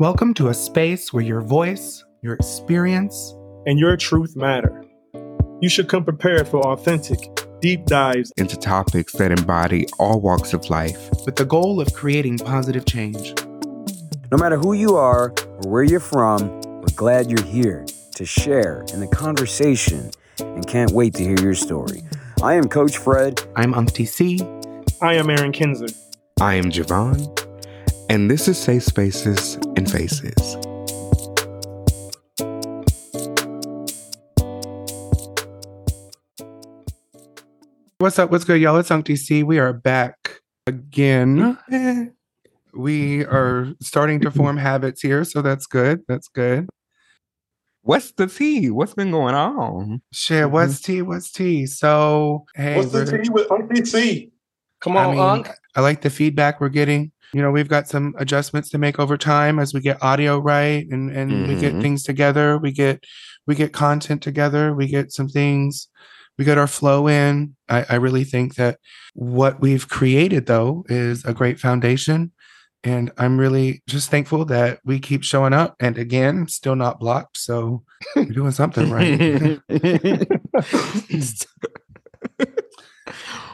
Welcome to a space where your voice, your experience, and your truth matter. You should come prepared for authentic, deep dives into topics that embody all walks of life with the goal of creating positive change. No matter who you are or where you're from, we're glad you're here to share in the conversation and can't wait to hear your story. I am Coach Fred. I'm Umpty C. I am Aaron Kinzer. I am Javon. And this is Safe Spaces and Faces. What's up? What's good, y'all? It's Umpty C. We are back again. we are starting to form habits here, so that's good. That's good. What's the tea? What's been going on? Shit, Mm-hmm. what's tea? What's tea? So, hey, What's the we're- tea with Uncle C? Come I on, mean, Unc. I like the feedback we're getting. You know, we've got some adjustments to make over time as we get audio right and and we get Mhm. things together. We get we get content together. We get some things. We get our flow in. I, I really think that what we've created though is a great foundation. And I'm really just thankful that we keep showing up. And again, still not blocked. So we're doing something right.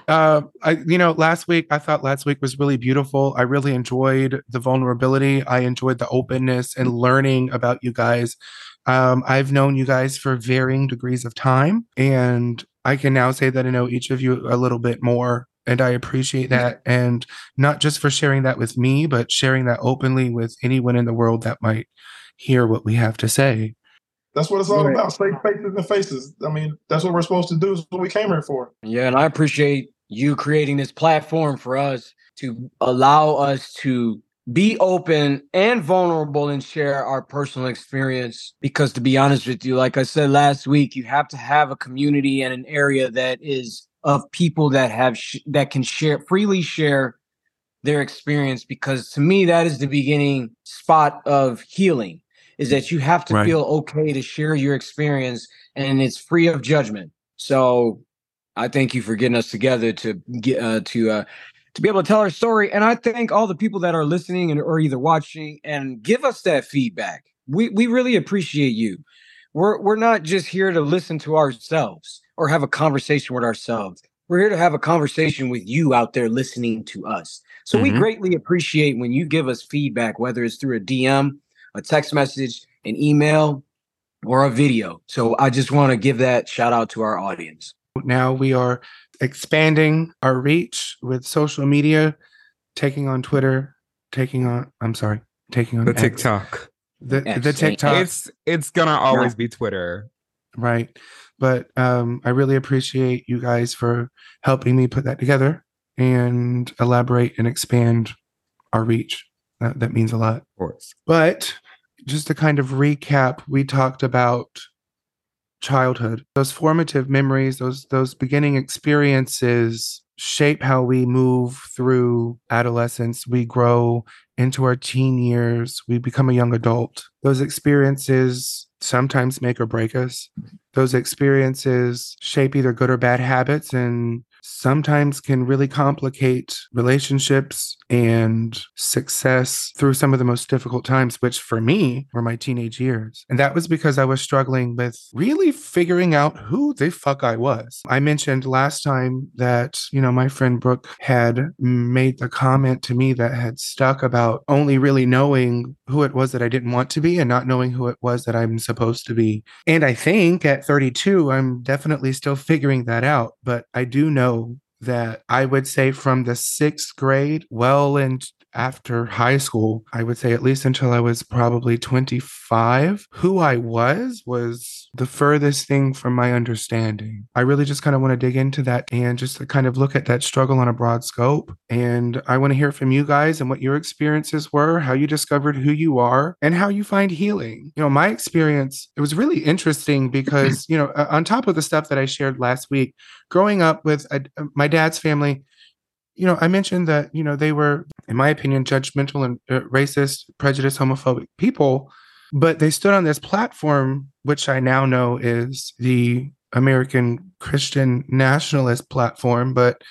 Uh, I, you know, last week I thought last week was really beautiful. I really enjoyed the vulnerability. I enjoyed the openness and learning about you guys. Um, I've known you guys for varying degrees of time, and I can now say that I know each of you a little bit more, and I appreciate that. And not just for sharing that with me, but sharing that openly with anyone in the world that might hear what we have to say. That's what it's all Right. about. Safe Spaces and faces. I mean, that's what we're supposed to do. Is what we came here for. Yeah, and I appreciate you creating this platform for us to allow us to be open and vulnerable and share our personal experience. Because to be honest with you, like I said last week, you have to have a community and an area that is of people that have sh- that can share freely share their experience. Because to me, that is the beginning spot of healing. Is that you have to Right. feel okay to share your experience and it's free of judgment. So I thank you for getting us together to get uh, to uh, to be able to tell our story. And I thank all the people that are listening and or either watching and give us that feedback. We we really appreciate you. We're we're not just here to listen to ourselves or have a conversation with ourselves. We're here to have a conversation with you out there listening to us. So we Mhm. greatly appreciate when you give us feedback, whether it's through a DM, a text message, an email, or a video. So I just want to give that shout out to our audience. Now we are expanding our reach with social media, taking on Twitter, taking on I'm sorry, taking on the X. TikTok. The, X, the TikTok, It's it's gonna always be Twitter. right? But um, I really appreciate you guys for helping me put that together and elaborate and expand our reach. That, that means a lot. Of course. But just to kind of recap, we talked about childhood. Those formative memories, those those beginning experiences shape how we move through adolescence. We grow into our teen years, we become a young adult. Those experiences sometimes make or break us. Those experiences shape either good or bad habits and sometimes can really complicate relationships and success through some of the most difficult times, which for me were my teenage years. And that was because I was struggling with really figuring out who the fuck I was. I mentioned last time that, you know, my friend Brooke had made the comment to me that had stuck about only really knowing who it was that I didn't want to be and not knowing who it was that I'm supposed to be. And I think at 32, I'm definitely still figuring that out. But I do know that I would say from the sixth grade, well, and after high school, I would say at least until I was probably 25, who I was was the furthest thing from my understanding. I really just kind of want to dig into that and just to kind of look at that struggle on a broad scope. And I want to hear from you guys and what your experiences were, how you discovered who you are, and how you find healing. You know, my experience, it was really interesting because, you know, on top of the stuff that I shared last week, growing up with a, my dad's family, you know, I mentioned that, you know, they were, in my opinion, judgmental and uh, racist, prejudiced, homophobic people, but they stood on this platform, which I now know is the American Christian nationalist platform. But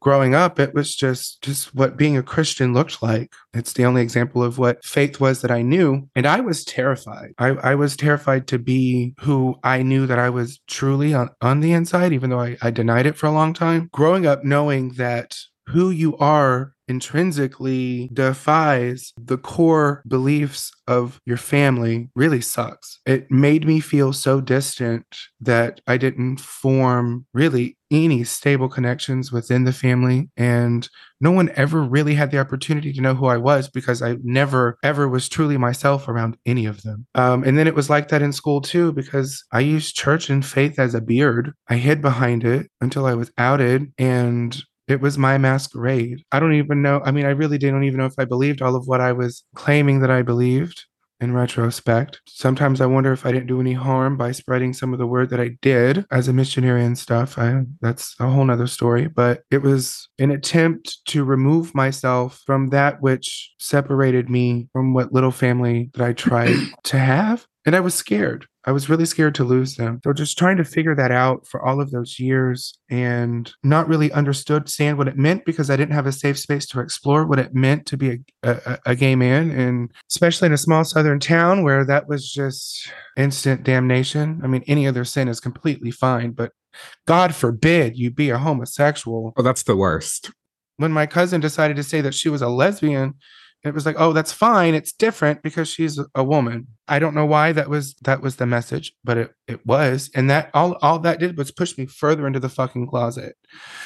growing up, it was just just what being a Christian looked like. It's the only example of what faith was that I knew. And I was terrified. I, I was terrified to be who I knew that I was truly on, on the inside, even though I, I denied it for a long time. Growing up knowing that who you are intrinsically defies the core beliefs of your family really sucks. It made me feel so distant that I didn't form really any stable connections within the family. And no one ever really had the opportunity to know who I was because I never, ever was truly myself around any of them. Um, and then it was like that in school too, because I used church and faith as a beard. I hid behind it until I was outed. And it was my masquerade. I don't even know. I mean, I really don't even know if I believed all of what I was claiming that I believed in retrospect. Sometimes I wonder if I didn't do any harm by spreading some of the word that I did as a missionary and stuff. I, that's a whole nother story, but it was an attempt to remove myself from that which separated me from what little family that I tried to have. And I was scared. I was really scared to lose them. So just trying to figure that out for all of those years and not really understood what it meant because I didn't have a safe space to explore what it meant to be a, a, a gay man. And especially in a small southern town where that was just instant damnation. I mean, any other sin is completely fine, but God forbid you be a homosexual. Oh, that's the worst. When my cousin decided to say that she was a lesbian, it was like, oh, that's fine. It's different because she's a woman. I don't know why that was that was the message, but it it was. And that all all that did was push me further into the fucking closet.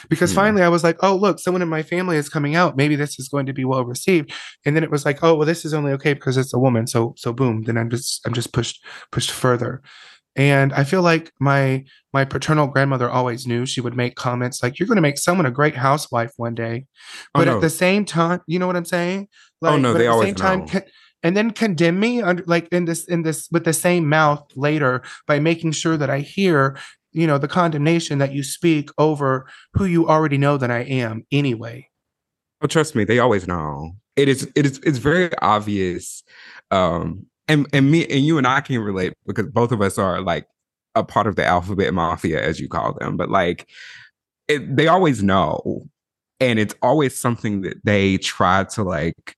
Because Yeah. finally I was like, oh look, someone in my family is coming out. Maybe this is going to be well received. And then it was like, oh well, this is only okay because it's a woman. So so boom. Then I'm just I'm just pushed pushed further. And I feel like my my paternal grandmother always knew she would make comments like, "You're going to make someone a great housewife one day," Oh, but no. at the same time, you know what I'm saying? Oh, no, but they at the always same time, know. con- and then condemn me under like in this in this with the same mouth later by making sure that I hear, you know, the condemnation that you speak over who you already know that I am anyway. Oh, trust me, they always know. It is it is it's very obvious. Um and and me and you and I can relate because both of us are like a part of the alphabet mafia, as you call them. But like it, they always know. And it's always something that they try to like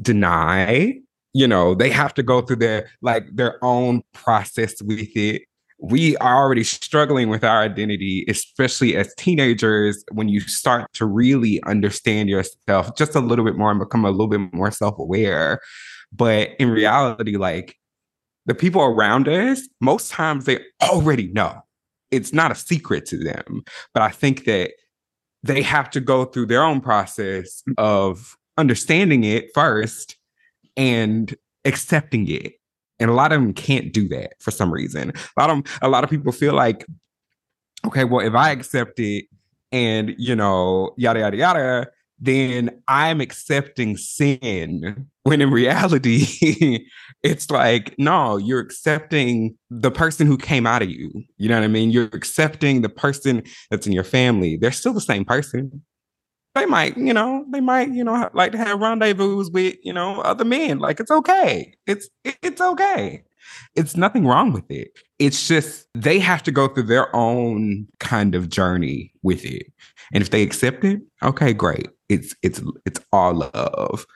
deny. You know, they have to go through their like their own process with it we are already struggling with our identity, especially as teenagers, when you start to really understand yourself just a little bit more and become a little bit more self aware. But in reality, like the people around us, most times they already know. It's not a secret to them. But I think that they have to go through their own process of understanding it first and accepting it and a lot of them can't do that for some reason. A lot of a lot of people feel like, okay, well, if I accept it and you know, yada yada yada, then I'm accepting sin. When in reality, it's like, no, you're accepting the person who came out of you. You know what I mean? You're accepting the person that's in your family. They're still the same person. They might, you know, they might, you know, like to have rendezvous with, you know, other men. Like it's okay. It's it's okay. It's nothing wrong with it. It's just they have to go through their own kind of journey with it. And if they accept it, okay, great. It's it's it's all love.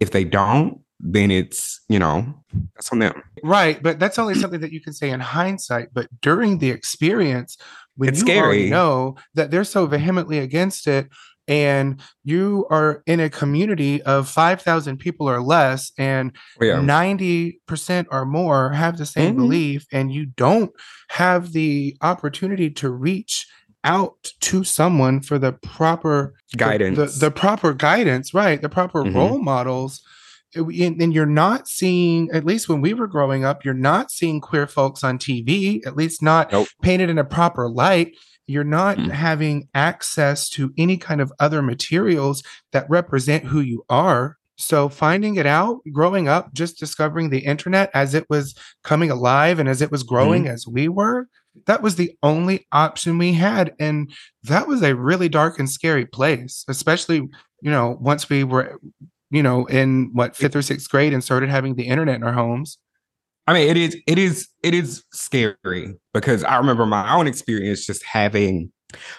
If they don't, then it's, you know, that's on them. Right, but that's only something that you can say in hindsight. But during the experience, when It's you already scary. know that they're so vehemently against it, and you are in a community of five thousand people or less, and Yeah. ninety percent or more have the same Mhm. belief, and you don't have the opportunity to reach out to someone for the proper Guidance. the, the proper guidance, right? The proper Mhm. role models. And, and you're not seeing, at least when we were growing up, you're not seeing queer folks on TV, at least not Nope. painted in a proper light. You're not Mm. having access to any kind of other materials that represent who you are. So finding it out, growing up, just discovering the internet as it was coming alive and as it was growing as we were, that was the only option we had. And that was a really dark and scary place, especially, you know, once we were, you know, in what fifth or sixth grade and started having the internet in our homes. I mean, it is, it is, it is scary because I remember my own experience just having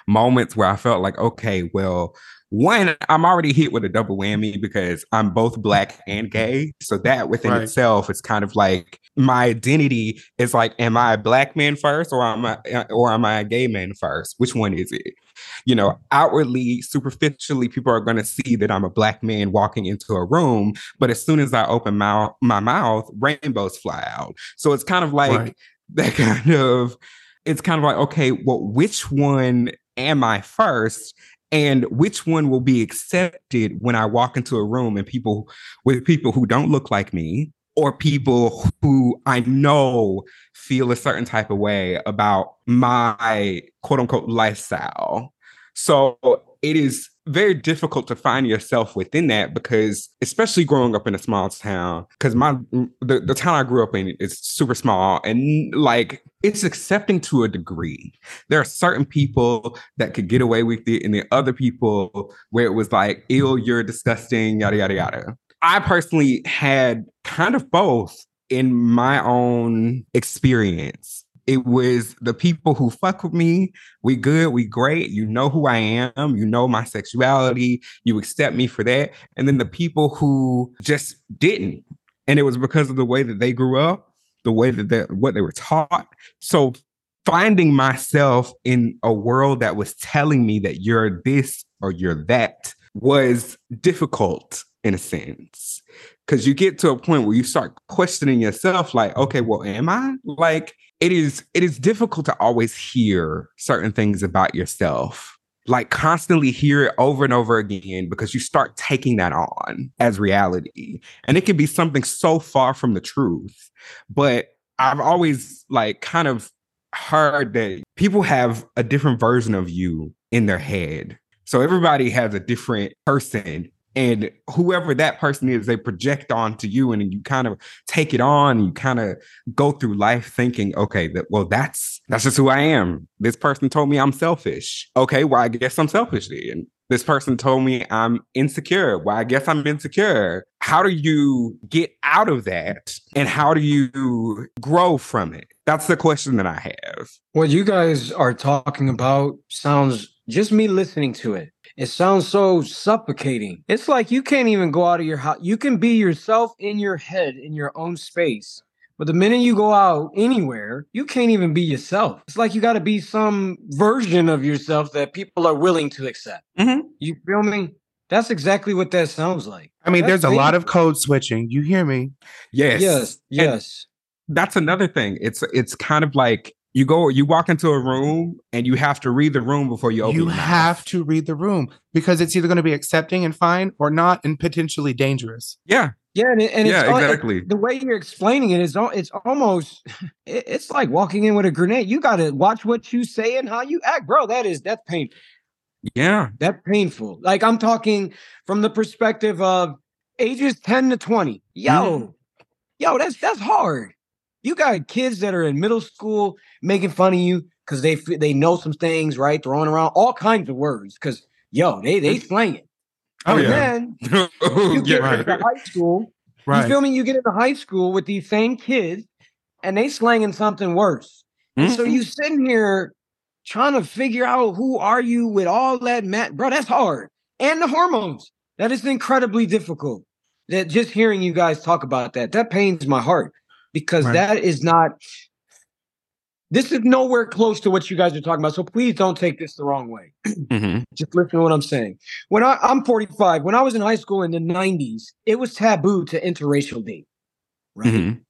moments where I felt like, okay, well, one, I'm already hit with a double whammy because I'm both black and gay. So that within Right. itself is kind of like my identity is like, am I a black man first or am I or am I a gay man first? Which one is it? You know, outwardly, superficially, people are gonna see that I'm a black man walking into a room, but as soon as I open my, my mouth, rainbows fly out. So it's kind of like Right. that kind of it's kind of like okay well which one am i first and which one will be accepted when i walk into a room and people with people who don't look like me or people who i know feel a certain type of way about my quote unquote lifestyle. So it is very difficult to find yourself within that because especially growing up in a small town because my the, the town i grew up in is super small and like it's accepting to a degree. There are certain people that could get away with it and then other people where it was like ill you're disgusting yada yada yada i personally had kind of both in my own experience it was the people who fuck with me we good, we great. You know who I am, you know my sexuality, you accept me for that. And then the people who just didn't. And it was because of the way that they grew up, the way that they, what they were taught. So finding myself in a world that was telling me that you're this or you're that was difficult in a sense. Cause you get to a point where you start questioning yourself, like, okay, well, am I? Like, it is it is difficult to always hear certain things about yourself like constantly hear it over and over again because you start taking that on as reality and it can be something so far from the truth but i've always like kind of heard that people have a different version of you in their head so everybody has a different person and whoever that person is they project onto you and you kind of take it on and you kind of go through life thinking okay that well that's that's just who i am. This person told me i'm selfish. Okay well i guess i'm selfish then. This person told me i'm insecure. Well i guess i'm insecure. How do you get out of that and how do you grow from it? That's the question that i have. What you guys are talking about sounds just me listening to it. It sounds so suffocating. It's like you can't even go out of your house. You can be yourself in your head in your own space. But the minute you go out anywhere, you can't even be yourself. It's like you got to be some version of yourself that people are willing to accept. Mhm. You feel me? That's exactly what that sounds like. I mean, That's there's a lot of code switching. You hear me? yes Yes, And yes. that's another thing it's it's kind of like you go you walk into a room and you have to read the room before you open it. You your mouth. have to read the room because it's either going to be accepting and fine or not and potentially dangerous. yeah Yeah, and, it- and yeah it's al- exactly the way you're explaining it is al- it's almost it- it's like walking in with a grenade. You got to watch what you say and how you act, bro. That is that's painful. yeah That's painful. Like I'm talking from the perspective of ages 10 to 20. Yo, Mm-hmm. yo, that's that's hard. You got kids that are in middle school making fun of you because they they know some things, right? Throwing around all kinds of words because yo, they they slang it. Oh, and yeah. then oh, you yeah get right. into high school Right. you feel me? You get into high school with these same kids and they slanging something worse. And so mm-hmm. you sitting here trying to figure out who are you with all that mat bro, that's hard. And the hormones. That is incredibly difficult. That just hearing you guys talk about that, that pains my heart because Right. that is not this is nowhere close to what you guys are talking about. So please don't take this the wrong way Mhm. just listen to what I'm saying. When I, I'm 45, when I was in high school in the 90s, it was taboo to interracial date, right? Mhm.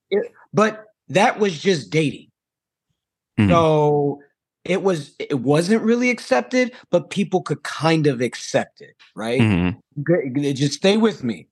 But that was just dating. Mhm. So it was it wasn't really accepted, but people could kind of accept it, right? Mhm. G- Just stay with me.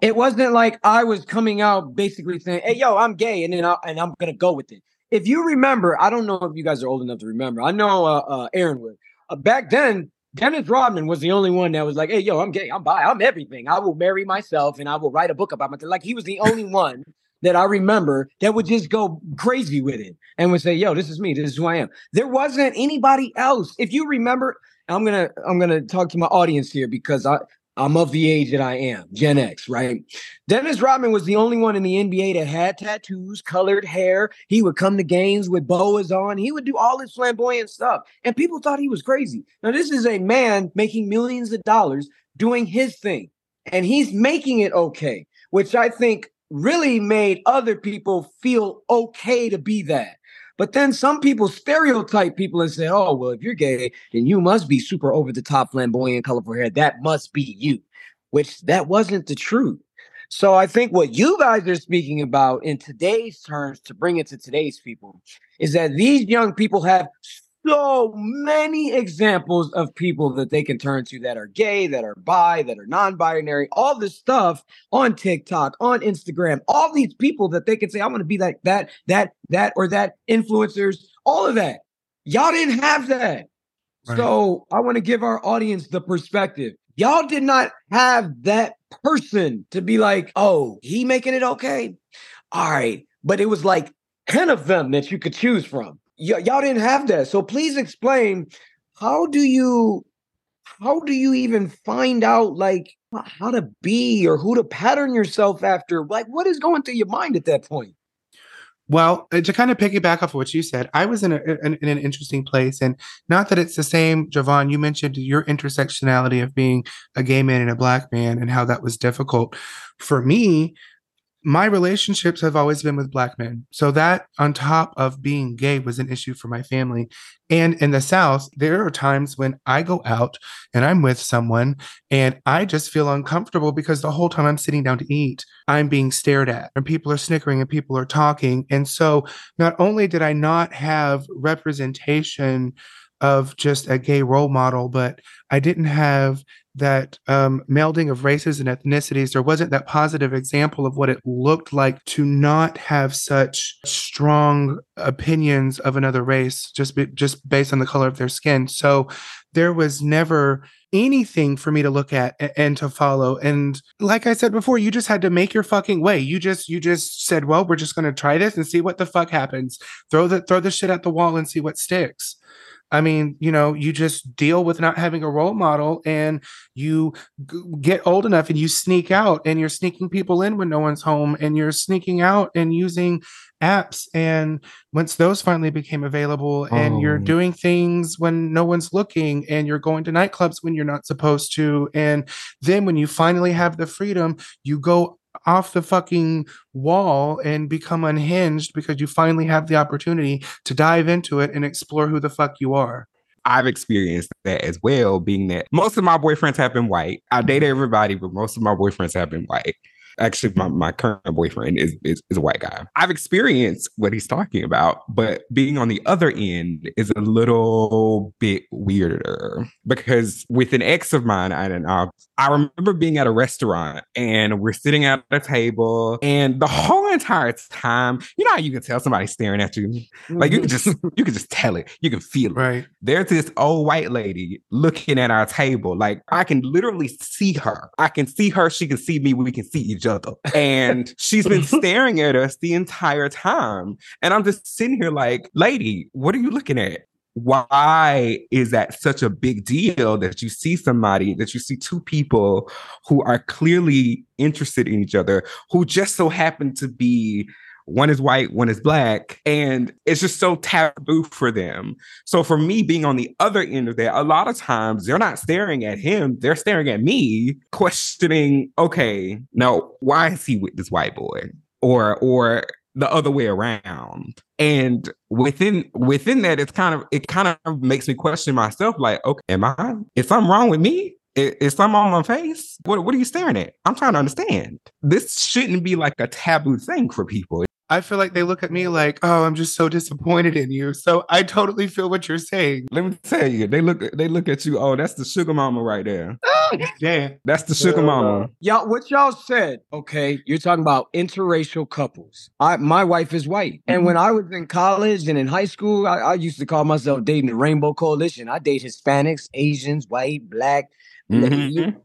It wasn't like I was coming out basically saying, "Hey, yo, I'm gay," and then I, and I'm gonna go with it. If you remember, I don't know if you guys are old enough to remember. I know uh, uh, Aaron would. Uh, back then, Dennis Rodman was the only one that was like, "Hey, yo, I'm gay. I'm bi. I'm everything. I will marry myself and I will write a book about myself." Like he was the only one that I remember that would just go crazy with it and would say, "Yo, this is me. This is who I am." There wasn't anybody else. If you remember, I'm gonna I'm gonna talk to my audience here because I I'm of the age that I am, Gen X, right? Dennis Rodman was the only one in the NBA that had tattoos, colored hair. He would come to games with boas on. He would do all this flamboyant stuff. And people thought he was crazy. Now, this is a man making millions of dollars doing his thing, and he's making it okay, which I think really made other people feel okay to be that. But then some people stereotype people and say, oh, well, if you're gay, then you must be super over the top, flamboyant, colorful hair. That must be you, which that wasn't the truth. So I think what you guys are speaking about in today's terms to bring it to today's people is that these young people have so many examples of people that they can turn to that are gay, that are bi, that are non-binary, all this stuff on TikTok, on Instagram, all these people that they can say, I want to be like that, that, that, or that influencers, all of that. Y'all didn't have that. Right. So I want to give our audience the perspective. Y'all did not have that person to be like, oh, he making it okay. All right. But it was like 10 of them that you could choose from y- y'all didn't have that. So please explain how do you how do you even find out like how to be or who to pattern yourself after? Like what is going through your mind at that point? Well, uh, to kind of piggyback off of what you said, I was in, a, in, in an interesting place, and not that it's the same, Javon. You mentioned your intersectionality of being a gay man and a black man, and how that was difficult. For me, my relationships have always been with black men. So that on top of being gay was an issue for my family. And in the South, there are times when I go out and I'm with someone and I just feel uncomfortable because the whole time I'm sitting down to eat, I'm being stared at and people are snickering and people are talking. And so not only did I not have representation of just a gay role model, but I didn't have that um, melding of races and ethnicities. There wasn't that positive example of what it looked like to not have such strong opinions of another race just be, just based on the color of their skin. So there was never anything for me to look at and, to follow and like i said before you just had to make your fucking way you just you just said well we're just going to try this and see what the fuck happens throw the throw the shit at the wall and see what sticks I mean, you know, you just deal with not having a role model and you g- get old enough and you sneak out and you're sneaking people in when no one's home and you're sneaking out and using apps. And once those finally became available oh. and you're oh. doing things when no one's looking and you're going to nightclubs when you're not supposed to. And then when you finally have the freedom, you go off the fucking wall and become unhinged because you finally have the opportunity to dive into it and explore who the fuck you are. I've experienced that as well, being that most of my boyfriends have been white. I date everybody, but most of my boyfriends have been white actually my, my current boyfriend is, is, is a white guy. I've experienced what he's talking about, but being on the other end is a little bit weirder because with an ex of mine, I don't know. I remember being at a restaurant and we're sitting at a table, and the whole entire time, you know how you can tell somebody's staring at you, like you can just mm-hmm. you can just tell it, you can feel it. Right. There's this old white lady looking at our table, like I can literally see her. I can see her. She can see me. We can see each other. And she's been staring at us the entire time. And I'm just sitting here like, lady, what are you looking at? Why is that such a big deal that you see somebody, that you see two people who are clearly interested in each other, who just so happen to be one is white, one is black, and it's just so taboo for them. So for me being on the other end of that, a lot of times they're not staring at him, they're staring at me, questioning, okay, now why is he with this white boy? Or or the other way around. And within within that, it's kind of it kind of makes me question myself, like, okay, am I is something wrong with me? Is something on my face? What what are you staring at? I'm trying to understand. This shouldn't be like a taboo thing for people. I feel like they look at me like, "Oh, I'm just so disappointed in you." So I totally feel what you're saying. Let me tell you, they look they look at you. Oh, that's the sugar mama right there. yeah, that's the sugar mama. Y'all, what y'all said? Okay, you're talking about interracial couples. I my wife is white, and when I was in college and in high school, I, I used to call myself dating the Rainbow Coalition. I date Hispanics, Asians, white, black. Mm-hmm.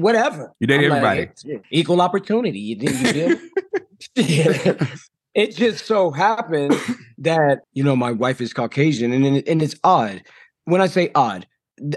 whatever. You date everybody. Like, equal opportunity. You, you did. it just so happened that you know my wife is Caucasian, and and it's odd. When I say odd,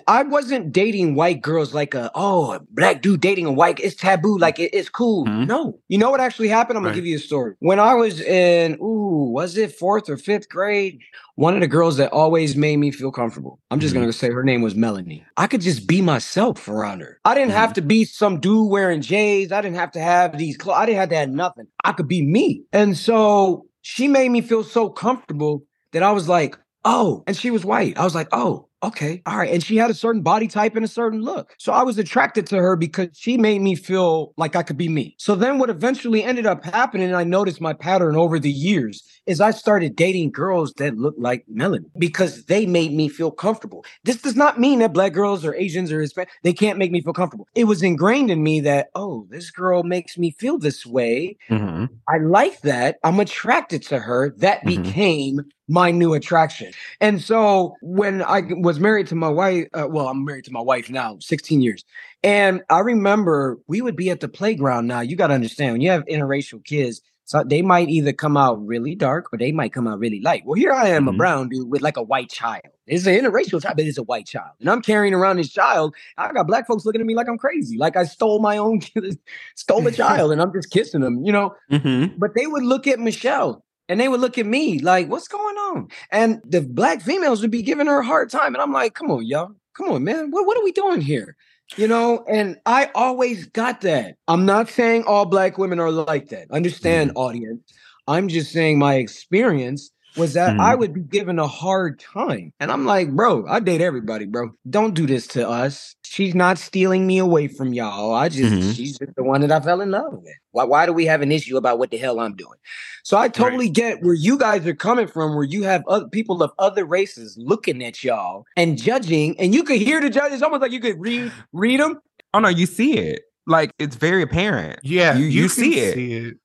I wasn't dating white girls like a oh a black dude dating a white. It's taboo. Like it, it's cool. Mhm. No, you know what actually happened? I'm gonna Right. give you a story. When I was in ooh, was it fourth or fifth grade? One of the girls that always made me feel comfortable. I'm just Mhm. gonna say her name was Melanie. I could just be myself around her. I didn't have to be some dude wearing J's. I didn't have to have these clothes. I didn't have to have nothing. I could be me. And so she made me feel so comfortable that I was like, oh, and she was white. I was like, oh, okay, all right. And she had a certain body type and a certain look. So I was attracted to her because she made me feel like I could be me. So then what eventually ended up happening, and I noticed my pattern over the years, is I started dating girls that looked like Melanie because they made me feel comfortable. This does not mean that black girls or Asians or Hispanic, they can't make me feel comfortable. It was ingrained in me that, oh, this girl makes me feel this way. Mhm. I like that. I'm attracted to her. That Mhm. became my new attraction. And so when I was married to my wife, uh, well, I'm married to my wife now, 16 years. And I remember we would be at the playground now. You got to understand when you have interracial kids, so they might either come out really dark or they might come out really light. Well, here I am, a Mhm. brown dude with like a white child. It's an interracial child, but it's a white child. And I'm carrying around this child. I got black folks looking at me like I'm crazy, like I stole my own, stole a child and I'm just kissing them, you know? Mhm. But they would look at Michelle and they would look at me like, what's going on? And the black females would be giving her a hard time. And I'm like, come on, y'all. Come on, man. What, what are we doing here? You know, and I always got that. I'm not saying all black women are like that. Understand, mm-hmm. audience. I'm just saying my experience was that I would be given a hard time. And I'm like, bro, I date everybody, bro. Don't do this to us. She's not stealing me away from y'all. I just, Mhm. she's just the one that I fell in love with. Why, why do we have an issue about what the hell I'm doing? So I totally get where you guys are coming from, where you have other people of other races looking at y'all and judging, and you could hear the judges almost like you could read read them. Oh no, you see it. Like it's very apparent. Yeah, You- you can see it. See it.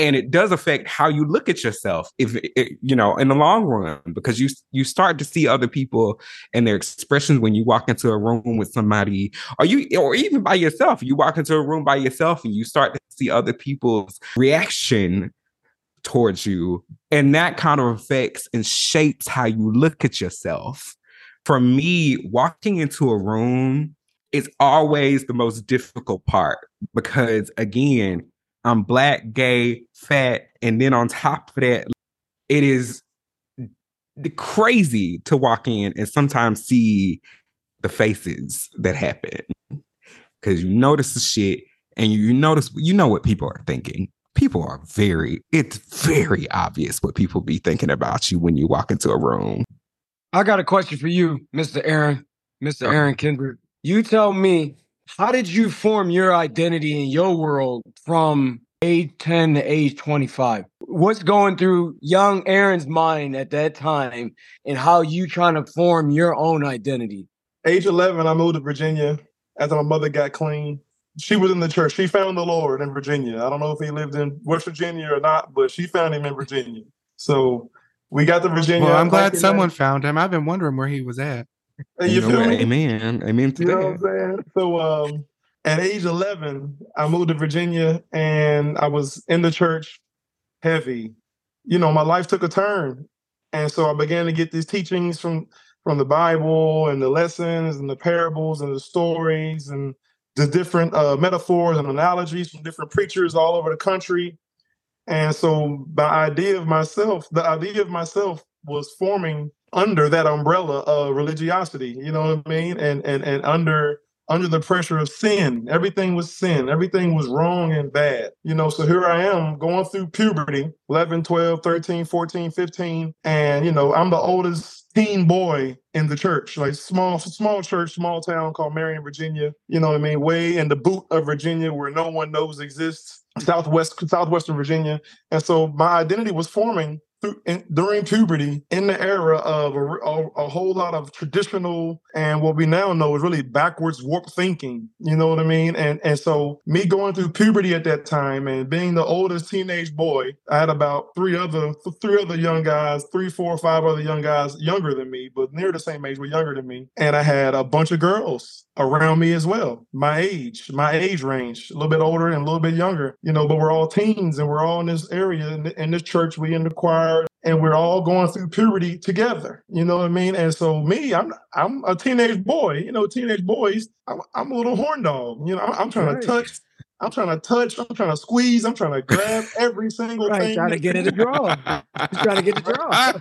And it does affect how you look at yourself if it, you know in the long run because you you start to see other people and their expressions when you walk into a room with somebody or you or even by yourself you walk into a room by yourself and you start to see other people's reaction towards you and that kind of affects and shapes how you look at yourself. For me walking into a room is always the most difficult part because again I'm black, gay, fat, and then on top of that, it is the crazy to walk in and sometimes see the faces that happen because you notice the shit and you notice you know what people are thinking. People are very it's very obvious what people be thinking about you when you walk into a room. I got a question for you, Mr. Aaron, Mr. Aaron Kindred. You tell me, how did you form your identity in your world from age 10 to age 25? What's going through young Aaron's mind at that time and how you trying to form your own identity? Age 11, I moved to Virginia after my mother got clean. She was in the church. She found the Lord in Virginia. I don't know if he lived in West Virginia or not, but she found him in Virginia. So we got to Virginia. Well, I'm glad 1990 someone found him. I've been wondering where he was at. You know feel me? Amen. Amen You know what I'm saying? So um at age 11, I moved to Virginia and I was in the church heavy. You know, my life took a turn. And so I began to get these teachings from from the Bible and the lessons and the parables and the stories and the different uh, metaphors and analogies from different preachers all over the country. And so the idea of myself, the idea of myself was forming under that umbrella of religiosity, you know what I mean? And and and under under the pressure of sin. Everything was sin. Everything was wrong and bad. You know, so here I am going through puberty, 11, 12, 13, 14, 15, and you know, I'm the oldest teen boy in the church, like small small church, small town called Marion, Virginia. You know what I mean? Way in the boot of Virginia where no one knows exists. Southwest southwestern Virginia. And so my identity was forming during puberty in the era of a, a, a whole lot of traditional and what we now know is really backwards warped thinking. You know what I mean? And and so me going through puberty at that time and being the oldest teenage boy, I had about three other three other young guys, three, four, five other young guys younger than me, but near the same age, but younger than me. And I had a bunch of girls around me as well, my age, my age range, a little bit older and a little bit younger, you know, but we're all teens and we're all in this area in, in this church. We in the choir, and we're all going through puberty together. You know what I mean? And so me, I'm I'm a teenage boy. You know, teenage boys, I'm, I'm a little horn dog. You know, I'm, I'm trying Right. to touch. I'm trying to touch. I'm trying to squeeze. I'm trying to grab every single Right, thing. trying to get in the draw. He's trying to get the draw.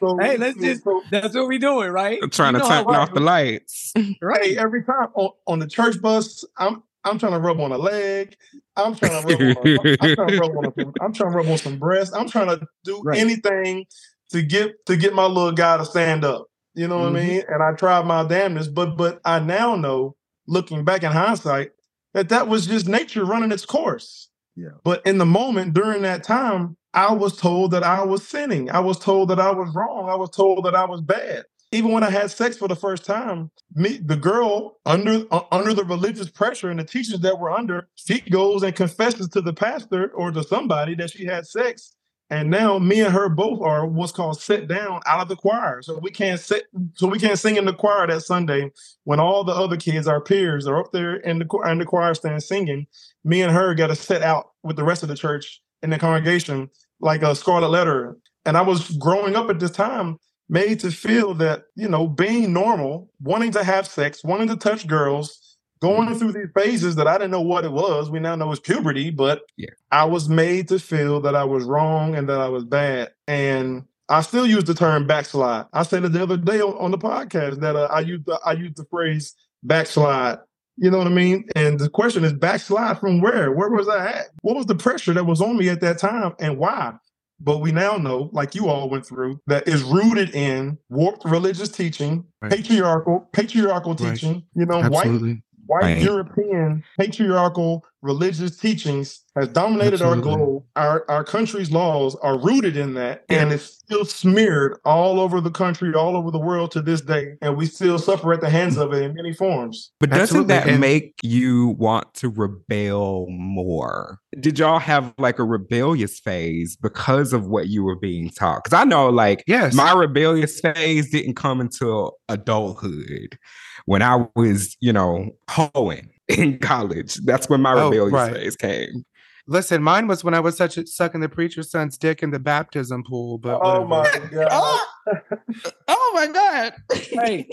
So, Hey, let's just- so, That's what we doing, right? trying You to know turn off the lights. Right. hey, every time on, on the church bus, I'm I'm trying to rub on a leg. I'm trying to rub on. A, I'm trying to rub on. A, I'm trying to rub on some breasts. I'm trying to do Right. anything to get to get my little guy to stand up. You know what Mhm. I mean? And I tried my damnedest, but but I now know, looking back in hindsight, that that was just nature running its course. Yeah. But in the moment during that time, I was told that I was sinning. I was told that I was wrong. I was told that I was bad. Even when I had sex for the first time, me, the girl, under uh, under the religious pressure and the teachers that were under, she goes and confesses to the pastor or to somebody that she had sex. And now me and her both are what's called set down out of the choir. So we can't sit, so we can't sing in the choir that Sunday when all the other kids, our peers, are up there in the in the choir stand singing. Me and her got to sit out with the rest of the church in the congregation like a scarlet letter. And I was growing up at this time made to feel that, you know, being normal, wanting to have sex, wanting to touch girls, going through these phases that I didn't know what it was. We now know it's puberty, but Yeah. I was made to feel that I was wrong and that I was bad. And I still use the term backslide. I said it the other day on, on the podcast that uh, I used the I used the phrase backslide. You know what I mean? And the question is backslide from where? Where was I at? What was the pressure that was on me at that time and why? But we now know, like you all went through, that is rooted in warped religious teaching, Right. patriarchal, patriarchal Right. teaching, you know, white white Right. European patriarchal religious teachings has dominated Absolutely. our globe. Our our country's laws are rooted in that, and it's still smeared all over the country, all over the world to this day, and we still suffer at the hands of it in many forms. But doesn't Absolutely, that and- make you want to rebel more? Did y'all have like a rebellious phase because of what you were being taught? Because I know, like, Yes. my rebellious phase didn't come until adulthood when I was, you know, hoeing in college. That's when my Oh, rebellious right. phase came. Listen, mine was when I was such a, sucking the preacher's son's dick in the baptism pool. But Oh whatever. my ah! god! oh my God. Hey,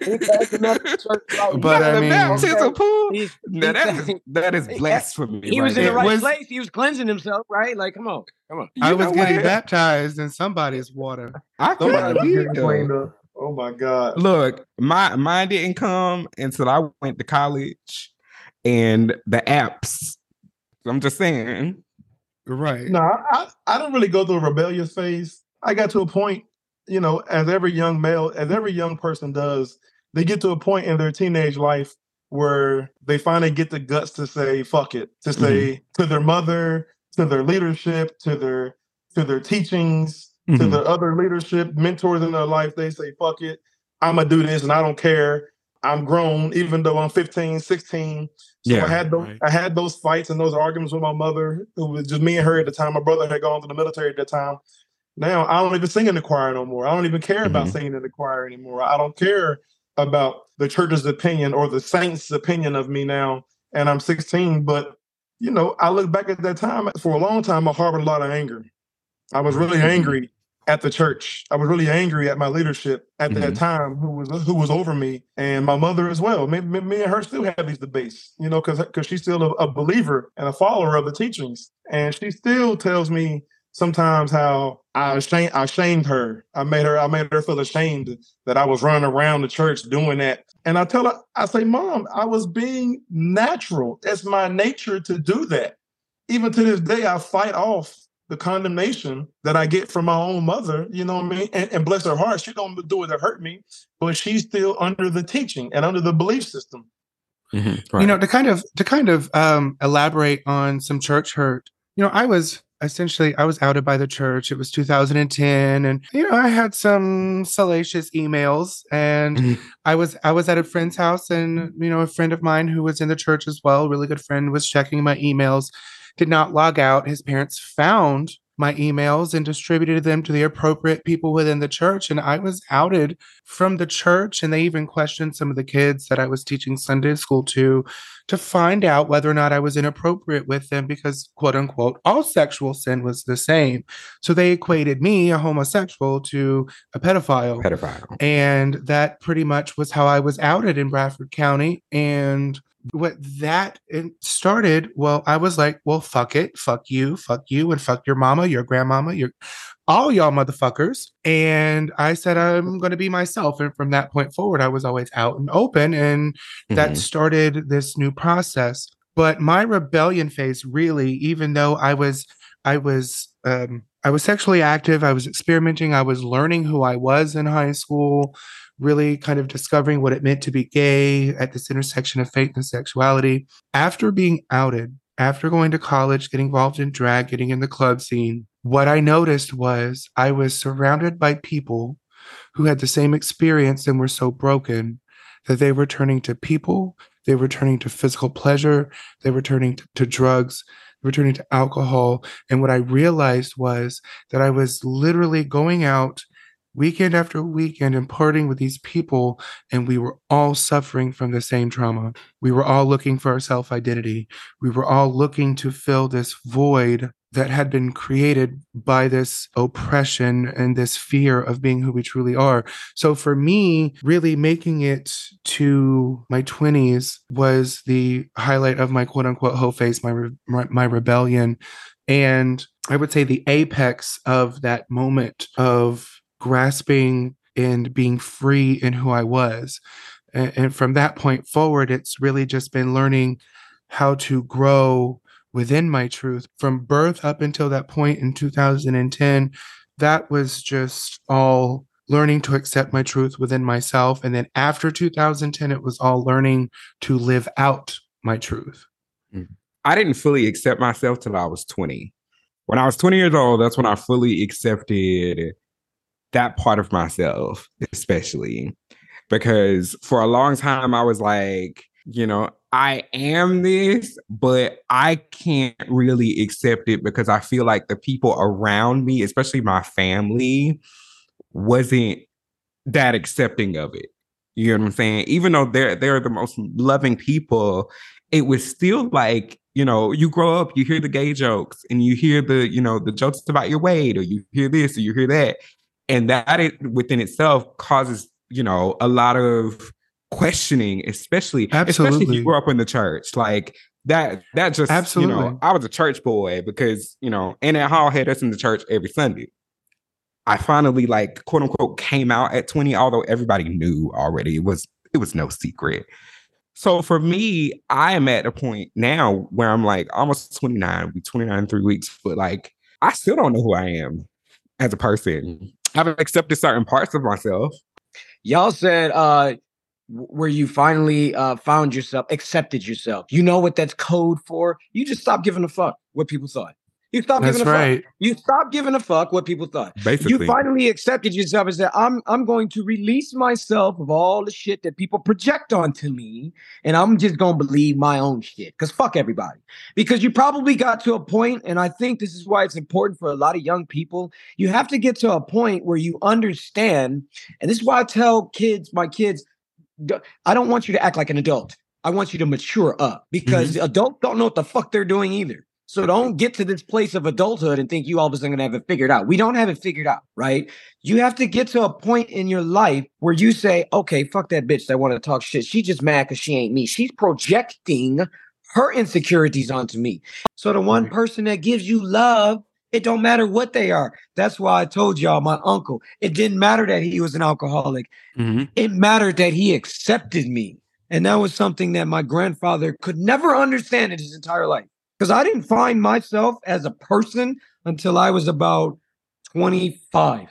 he passed enough to church out. But I the mean- baptism pool. He's- Now, that is that is He- blasphemy. he was in the right was- place. He was cleansing himself, right? Like, come on, come on. I was getting what? baptized in somebody's water. I Somebody couldn't was getting either. up. Oh my god! Look, my mine didn't come until I went to college and the apps. I'm just saying. Right. No, I, I I didn't really go through a rebellious phase. I got to a point, you know, as every young male, as every young person does, they get to a point in their teenage life where they finally get the guts to say "fuck it," to say to their mother, to their leadership, to their to their teachings, to Mhm. the other leadership mentors in their life. They say "fuck it," I'm gonna do this, and I don't care. I'm grown, even though I'm 15, 16. So Yeah. I had those Right. I had those fights and those arguments with my mother, It was just me and her at the time. My brother had gone to the military at that time. Now I don't even sing in the choir no more. I don't even care about Mhm. singing in the choir anymore. I don't care about the church's opinion or the saints' opinion of me now. And I'm 16, but you know, I look back at that time for a long time. I harbored a lot of anger. I was really angry at the church. I was really angry at my leadership at that Mhm. time, who was who was over me, and my mother as well. Me, me, me and her still have these debates, you know, because because she's still a, a believer and a follower of the teachings, and she still tells me sometimes how I shamed I shamed her. I made her I made her feel ashamed that I was running around the church doing that. And I tell her, I say, Mom, I was being natural. It's my nature to do that. Even to this day, I fight off the condemnation that I get from my own mother, you know what I mean? And, and bless her heart, she don't do it to hurt me, but she's still under the teaching and under the belief system. Mhm. You know, to kind of to kind of um elaborate on some church hurt. You know, I was essentially I was outed by the church. It was 2010 and you know, I had some salacious emails and Mhm. I was I was at a friend's house and you know, a friend of mine who was in the church as well, really good friend was checking my emails, did not log out. His parents found my emails and distributed them to the appropriate people within the church. And I was outed from the church. And they even questioned some of the kids that I was teaching Sunday school to to find out whether or not I was inappropriate with them because, quote unquote, all sexual sin was the same. So they equated me, a homosexual, to a pedophile. Pedophile. And that pretty much was how I was outed in Bradford County. And what that started, well, I was like, well, fuck it, fuck you, fuck you, and fuck your mama, your grandmama, your all y'all motherfuckers. And I said, I'm going to be myself. And from that point forward, I was always out and open. And mm-hmm. that started this new process. But my rebellion phase really, even though I was, I was, um, I was sexually active, I was experimenting, I was learning who I was in high school really kind of discovering what it meant to be gay at this intersection of faith and sexuality. After being outed, after going to college, getting involved in drag, getting in the club scene, what I noticed was I was surrounded by people who had the same experience and were so broken that they were turning to people, they were turning to physical pleasure, they were turning to, to drugs, they were turning to alcohol. And what I realized was that I was literally going out weekend after weekend and with these people, and we were all suffering from the same trauma. We were all looking for our self identity. We were all looking to fill this void that had been created by this oppression and this fear of being who we truly are. So for me, really making it to my 20s was the highlight of my quote unquote whole face, my, re- my rebellion. And I would say the apex of that moment of grasping and being free in who I was. And, and from that point forward, it's really just been learning how to grow within my truth from birth up until that point in 2010. That was just all learning to accept my truth within myself. And then after 2010, it was all learning to live out my truth. Mm. I didn't fully accept myself till I was 20. When I was 20 years old, that's when I fully accepted that part of myself, especially because for a long time I was like, you know, I am this, but I can't really accept it because I feel like the people around me, especially my family, wasn't that accepting of it. You know what I'm saying? Even though they're they're the most loving people, it was still like, you know, you grow up, you hear the gay jokes and you hear the, you know, the jokes about your weight, or you hear this or you hear that and that it, within itself causes you know a lot of questioning especially Absolutely. especially if you grew up in the church like that that just Absolutely. you know I was a church boy because you know and at Hall had us in the church every Sunday. I finally like quote unquote came out at 20, although everybody knew already. It was it was no secret. So for me, I am at a point now where I'm like almost 29, be 29 in three weeks, but like I still don't know who I am as a person. I've accepted certain parts of myself. Y'all said uh where you finally uh found yourself, accepted yourself. You know what that's code for? You just stop giving a fuck what people thought. You stop That's giving a right. fuck. You stop giving a fuck what people thought. Basically. You finally accepted yourself and said, I'm I'm going to release myself of all the shit that people project onto me, and I'm just gonna believe my own shit. Cause fuck everybody. Because you probably got to a point, and I think this is why it's important for a lot of young people. You have to get to a point where you understand, and this is why I tell kids, my kids, I don't want you to act like an adult. I want you to mature up because mm-hmm. adults don't know what the fuck they're doing either. So don't get to this place of adulthood and think you all of a sudden gonna have it figured out. We don't have it figured out, right? You have to get to a point in your life where you say, okay, fuck that bitch that want to talk shit. She just mad because she ain't me. She's projecting her insecurities onto me. So the one person that gives you love, it don't matter what they are. That's why I told y'all my uncle, it didn't matter that he was an alcoholic. Mm-hmm. It mattered that he accepted me. And that was something that my grandfather could never understand in his entire life because I didn't find myself as a person until I was about 25.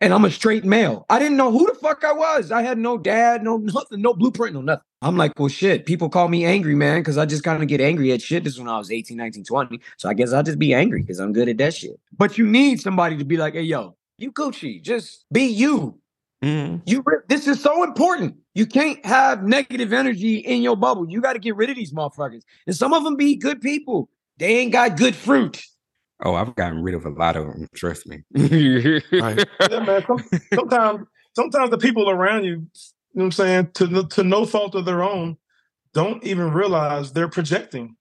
And I'm a straight male. I didn't know who the fuck I was. I had no dad, no nothing, no blueprint, no nothing. I'm like, well, shit. People call me angry, man, because I just kind of get angry at shit. This is when I was 18, 19, 20. So I guess I'll just be angry because I'm good at that shit. But you need somebody to be like, hey, yo, you Gucci, just be you. Mm-hmm. You this is so important. You can't have negative energy in your bubble. You got to get rid of these motherfuckers. And some of them be good people. They ain't got good fruit. Oh, I've gotten rid of a lot of them. Trust me. Right. Yeah, man. Some, sometimes, sometimes the people around you, you know what I'm saying, to no- to no fault of their own, don't even realize they're projecting.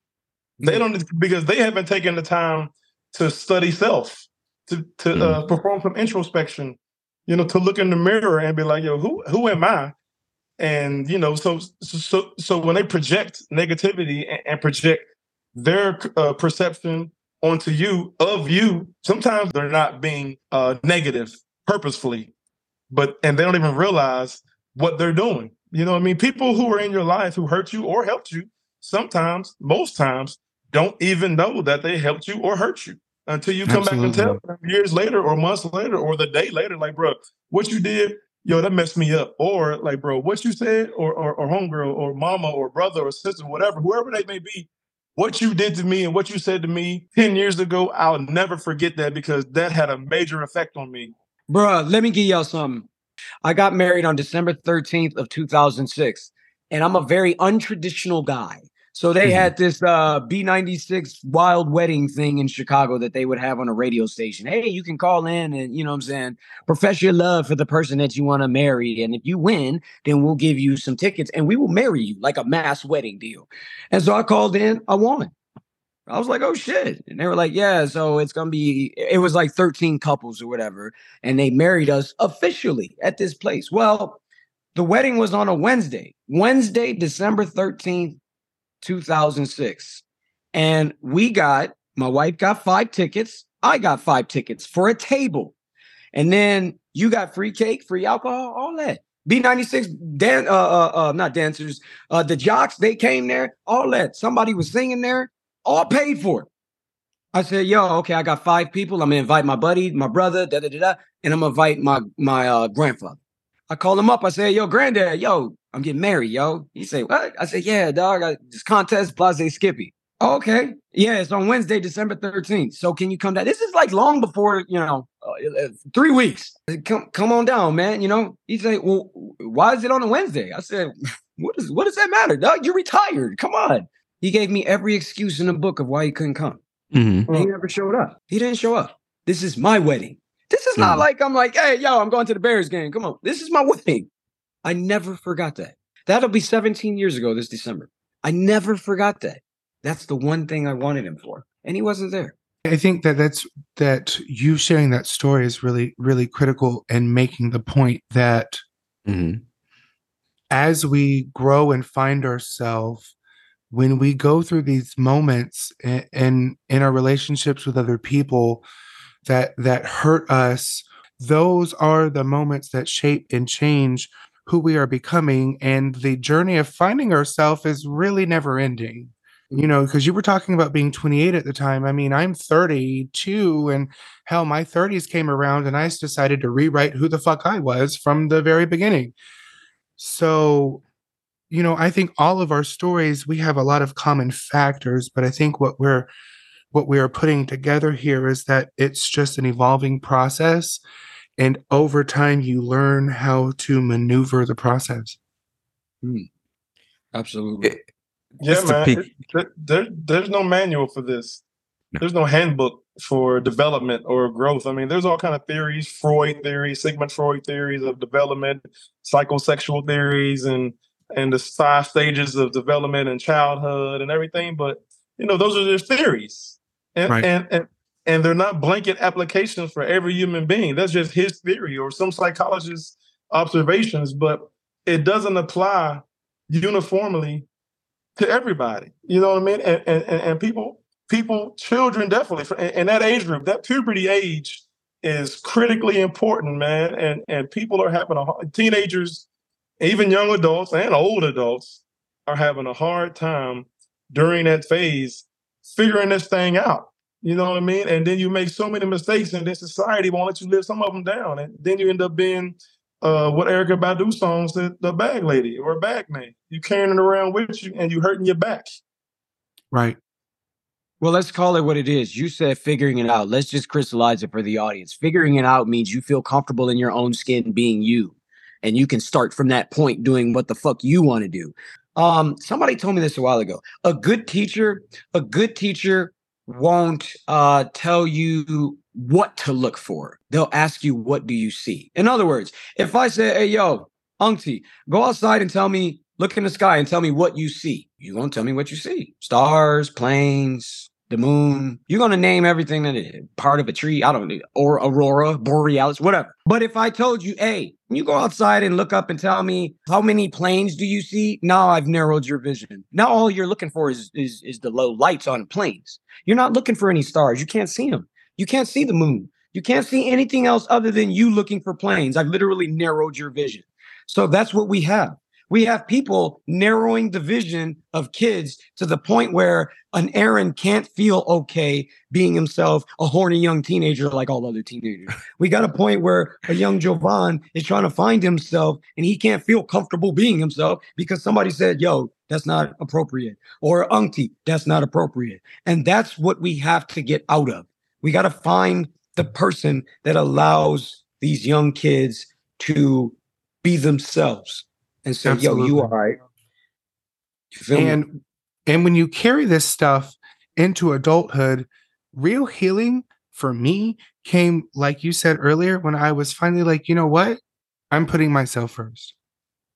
They don't because they haven't taken the time to study self, to to uh, perform some introspection, you know, to look in the mirror and be like, yo, who who am I? And you know, so so so when they project negativity and, and project their uh, perception onto you of you, sometimes they're not being uh, negative purposefully, but and they don't even realize what they're doing. You know what I mean? People who are in your life who hurt you or helped you, sometimes, most times, don't even know that they helped you or hurt you until you come back and tell them years later or months later or the day later, like, bro, what you did, yo, that messed me up. Or like, bro, what you said, or or, or homegirl, or mama, or brother, or sister, whatever, whoever they may be, what you did to me and what you said to me 10 years ago, I'll never forget that because that had a major effect on me. Bruh, let me give y'all something. I got married on December 13th of 2006, and I'm a very untraditional guy. So they Mhm. had this uh, B96 wild wedding thing in Chicago that they would have on a radio station. Hey, you can call in and, you know what I'm saying, profess your love for the person that you want to marry. And if you win, then we'll give you some tickets and we will marry you like a mass wedding deal. And so I called in, I won. I was like, oh shit. And they were like, yeah, so it's going to be, it was like 13 couples or whatever. And they married us officially at this place. Well, the wedding was on a Wednesday, Wednesday, December 13th, 2006. And we got, my wife got five tickets. I got five tickets for a table. And then you got free cake, free alcohol, all that. B96 dan uh, uh uh not dancers, uh the jocks, they came there, all that. Somebody was singing there, all paid for. it. I said, yo, okay, I got five people. I'm gonna invite my buddy, my brother, da da da da, and I'm gonna invite my my uh grandfather. I called him up. I said, yo, granddad, yo, I'm getting married, yo. He said, what? I said, yeah, dog, I, this contest, Plaza Skippy. "Oh, okay. Yeah, it's on Wednesday, December 13th. So can you come down? This is like long before, you know, uh, uh, three weeks. Come, come on down, man. You know, he said, well, why is it on a Wednesday? I said, what, is, what does that matter, dog? You're retired. Come on. He gave me every excuse in the book of why he couldn't come. Mhm. He never showed up. He didn't show up. This is my wedding. This is not Mhm. like I'm like, hey, yo, I'm going to the Bears game. Come on. This is my wedding. I never forgot that. That'll be 17 years ago this December. I never forgot that. That's the one thing I wanted him for. And he wasn't there. I think that that's that you sharing that story is really really critical and making the point that Mhm. as we grow and find ourselves when we go through these moments in, in in our relationships with other people that that hurt us those are the moments that shape and change who we are becoming and the journey of finding ourselves is really never ending. You know because you were talking about being 28 at the time. I mean i'm 32 and hell my 30s came around and i just decided to rewrite who the fuck i was from the very beginning. So you know i think all of our stories we have a lot of common factors but i think what we're what we are putting together here is that it's just an evolving process and over time you learn how to maneuver the process hmm. Absolutely. It- Yeah, man. peek- It- there, there- there's no manual for this. No. There's no handbook for development or growth. I mean, there's all kind of theories, Freud theories, Sigmund Freud theories of development, psychosexual theories, and and the five stages of development and childhood and everything. But you know, those are just theories, and Right. and and and they're not blanket applications for every human being. That's just his theory or some psychologist's observations, but it doesn't apply uniformly to everybody. You know what I mean? And and, and and people, people, children definitely in that age group, that puberty age is critically important, man. And and people are having a teenagers, even young adults and old adults are having a hard time during that phase figuring this thing out. You know what I mean? And then you make so many mistakes, and then society won't let you live some of them down, and then you end up being uh, what Erykah Badu song said, the bag lady or bag man. You carrying it around with you and you hurting your back. right Well, let's call it what it is. You said figuring it out. Let's just crystallize it for the audience. Figuring it out means you feel comfortable in your own skin being you. And you can start from that point doing what the fuck you want to do. Um, somebody told me this a while ago. A good teacher, a good teacher won't uh, tell you what to look for. They'll ask you, What do you see? In other words, if I say, Hey, yo, Auntie, go outside and tell me, look in the sky and tell me what you see. You're going to tell me what you see stars, planes, the moon. You're going to name everything that is part of a tree. I don't know, or aurora, borealis, whatever. But if I told you, hey, you go outside and look up and tell me how many planes do you see? Now I've narrowed your vision. Now all you're looking for is is is the low lights on planes. You're not looking for any stars. You can't see them. You can't see the moon. You can't see anything else other than you looking for planes. I've literally narrowed your vision. So that's what we have. We have people narrowing the vision of kids to the point where an Aaron can't feel okay being himself a horny young teenager like all other teenagers. We got a point where a young Jovan is trying to find himself and he can't feel comfortable being himself because somebody said, yo, that's not appropriate. Or auntie, that's not appropriate. And that's what we have to get out of. We got to find the person that allows these young kids to be themselves and say, Absolutely. yo, you all right. You and me? and when you carry this stuff into adulthood, real healing for me came, like you said earlier, when I was finally like, you know what? I'm putting myself first.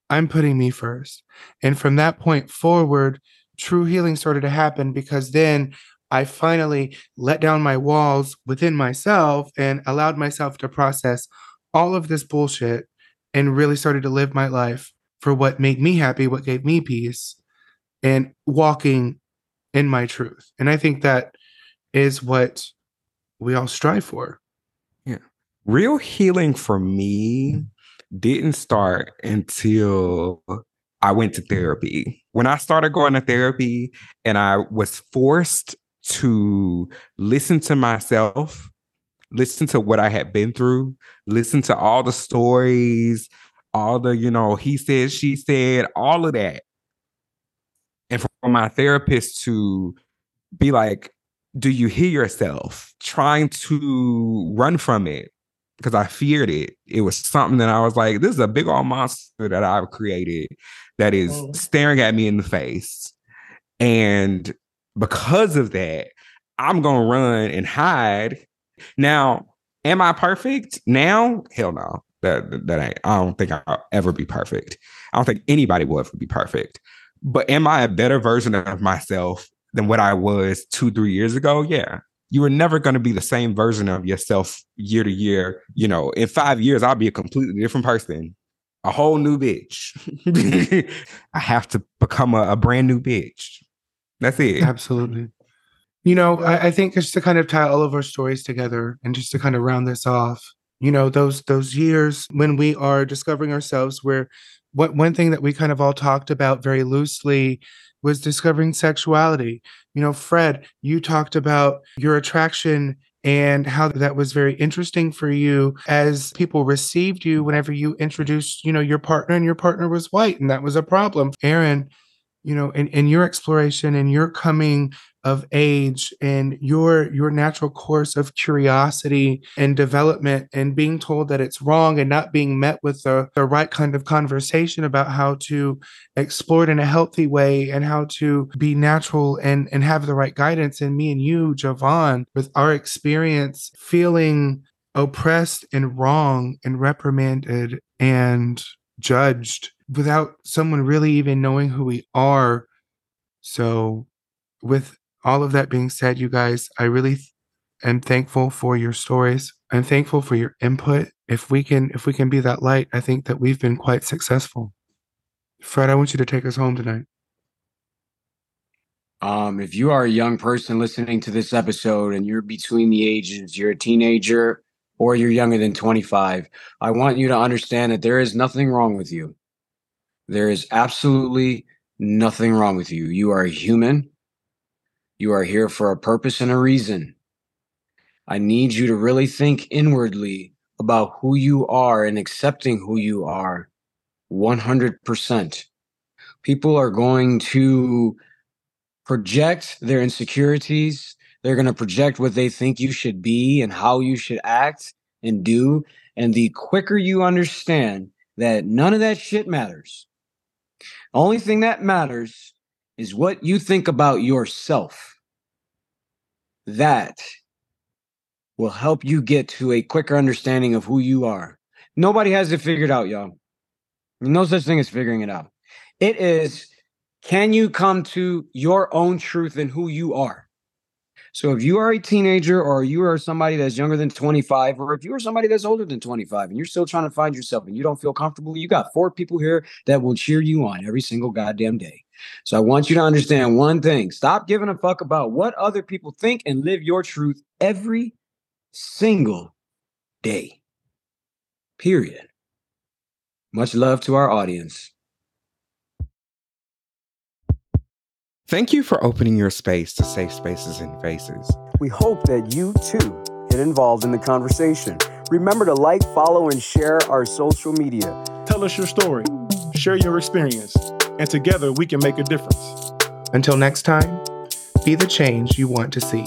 I'm putting me first. And from that point forward, true healing started to happen because then I finally let down my walls within myself and allowed myself to process all of this bullshit and really started to live my life for what made me happy, what gave me peace, and walking in my truth. And I think that is what we all strive for. Yeah. Real healing for me didn't start until I went to therapy. When I started going to therapy and I was forced to listen to myself listen to what I had been through, listen to all the stories, all the, you know, he said, she said, all of that. And for my therapist to be like, do you hear yourself trying to run from it? Because I feared it. It was something that I was like, this is a big old monster that I've created that is oh. staring at me in the face. And because of that, I'm going to run and hide now, am I perfect now? Hell no. That that ain't. I don't think I'll ever be perfect. I don't think anybody will ever be perfect. But am I a better version of myself than what I was two, three years ago? Yeah. You are never going to be the same version of yourself year to year. You know, in five years, I'll be a completely different person, a whole new bitch. I have to become a, a brand new bitch. That's it. Absolutely. You know, I, I think just to kind of tie all of our stories together and just to kind of round this off, you know, those those years when we are discovering ourselves, where what one thing that we kind of all talked about very loosely was discovering sexuality. You know, Fred, you talked about your attraction and how that was very interesting for you as people received you whenever you introduced, you know, your partner and your partner was white and that was a problem. Aaron, you know, in, in your exploration and your coming of age and your your natural course of curiosity and development and being told that it's wrong and not being met with the, the right kind of conversation about how to explore it in a healthy way and how to be natural and and have the right guidance. And me and you Javon with our experience feeling oppressed and wrong and reprimanded and judged without someone really even knowing who we are. So with all of that being said, you guys, I really th- am thankful for your stories. I'm thankful for your input. If we can, if we can be that light, I think that we've been quite successful. Fred, I want you to take us home tonight. Um, if you are a young person listening to this episode and you're between the ages, you're a teenager or you're younger than 25, I want you to understand that there is nothing wrong with you. There is absolutely nothing wrong with you. You are a human. You are here for a purpose and a reason. I need you to really think inwardly about who you are and accepting who you are 100%. People are going to project their insecurities. They're going to project what they think you should be and how you should act and do. And the quicker you understand that none of that shit matters, only thing that matters is what you think about yourself. that will help you get to a quicker understanding of who you are. Nobody has it figured out, y'all. No such thing as figuring it out. It is can you come to your own truth and who you are? So if you are a teenager or you are somebody that's younger than 25, or if you are somebody that's older than 25 and you're still trying to find yourself and you don't feel comfortable, you got four people here that will cheer you on every single goddamn day. So I want you to understand one thing stop giving a fuck about what other people think and live your truth every single day. Period. Much love to our audience. Thank you for opening your space to safe spaces and faces. We hope that you too get involved in the conversation. Remember to like, follow, and share our social media. Tell us your story, share your experience, and together we can make a difference. Until next time, be the change you want to see.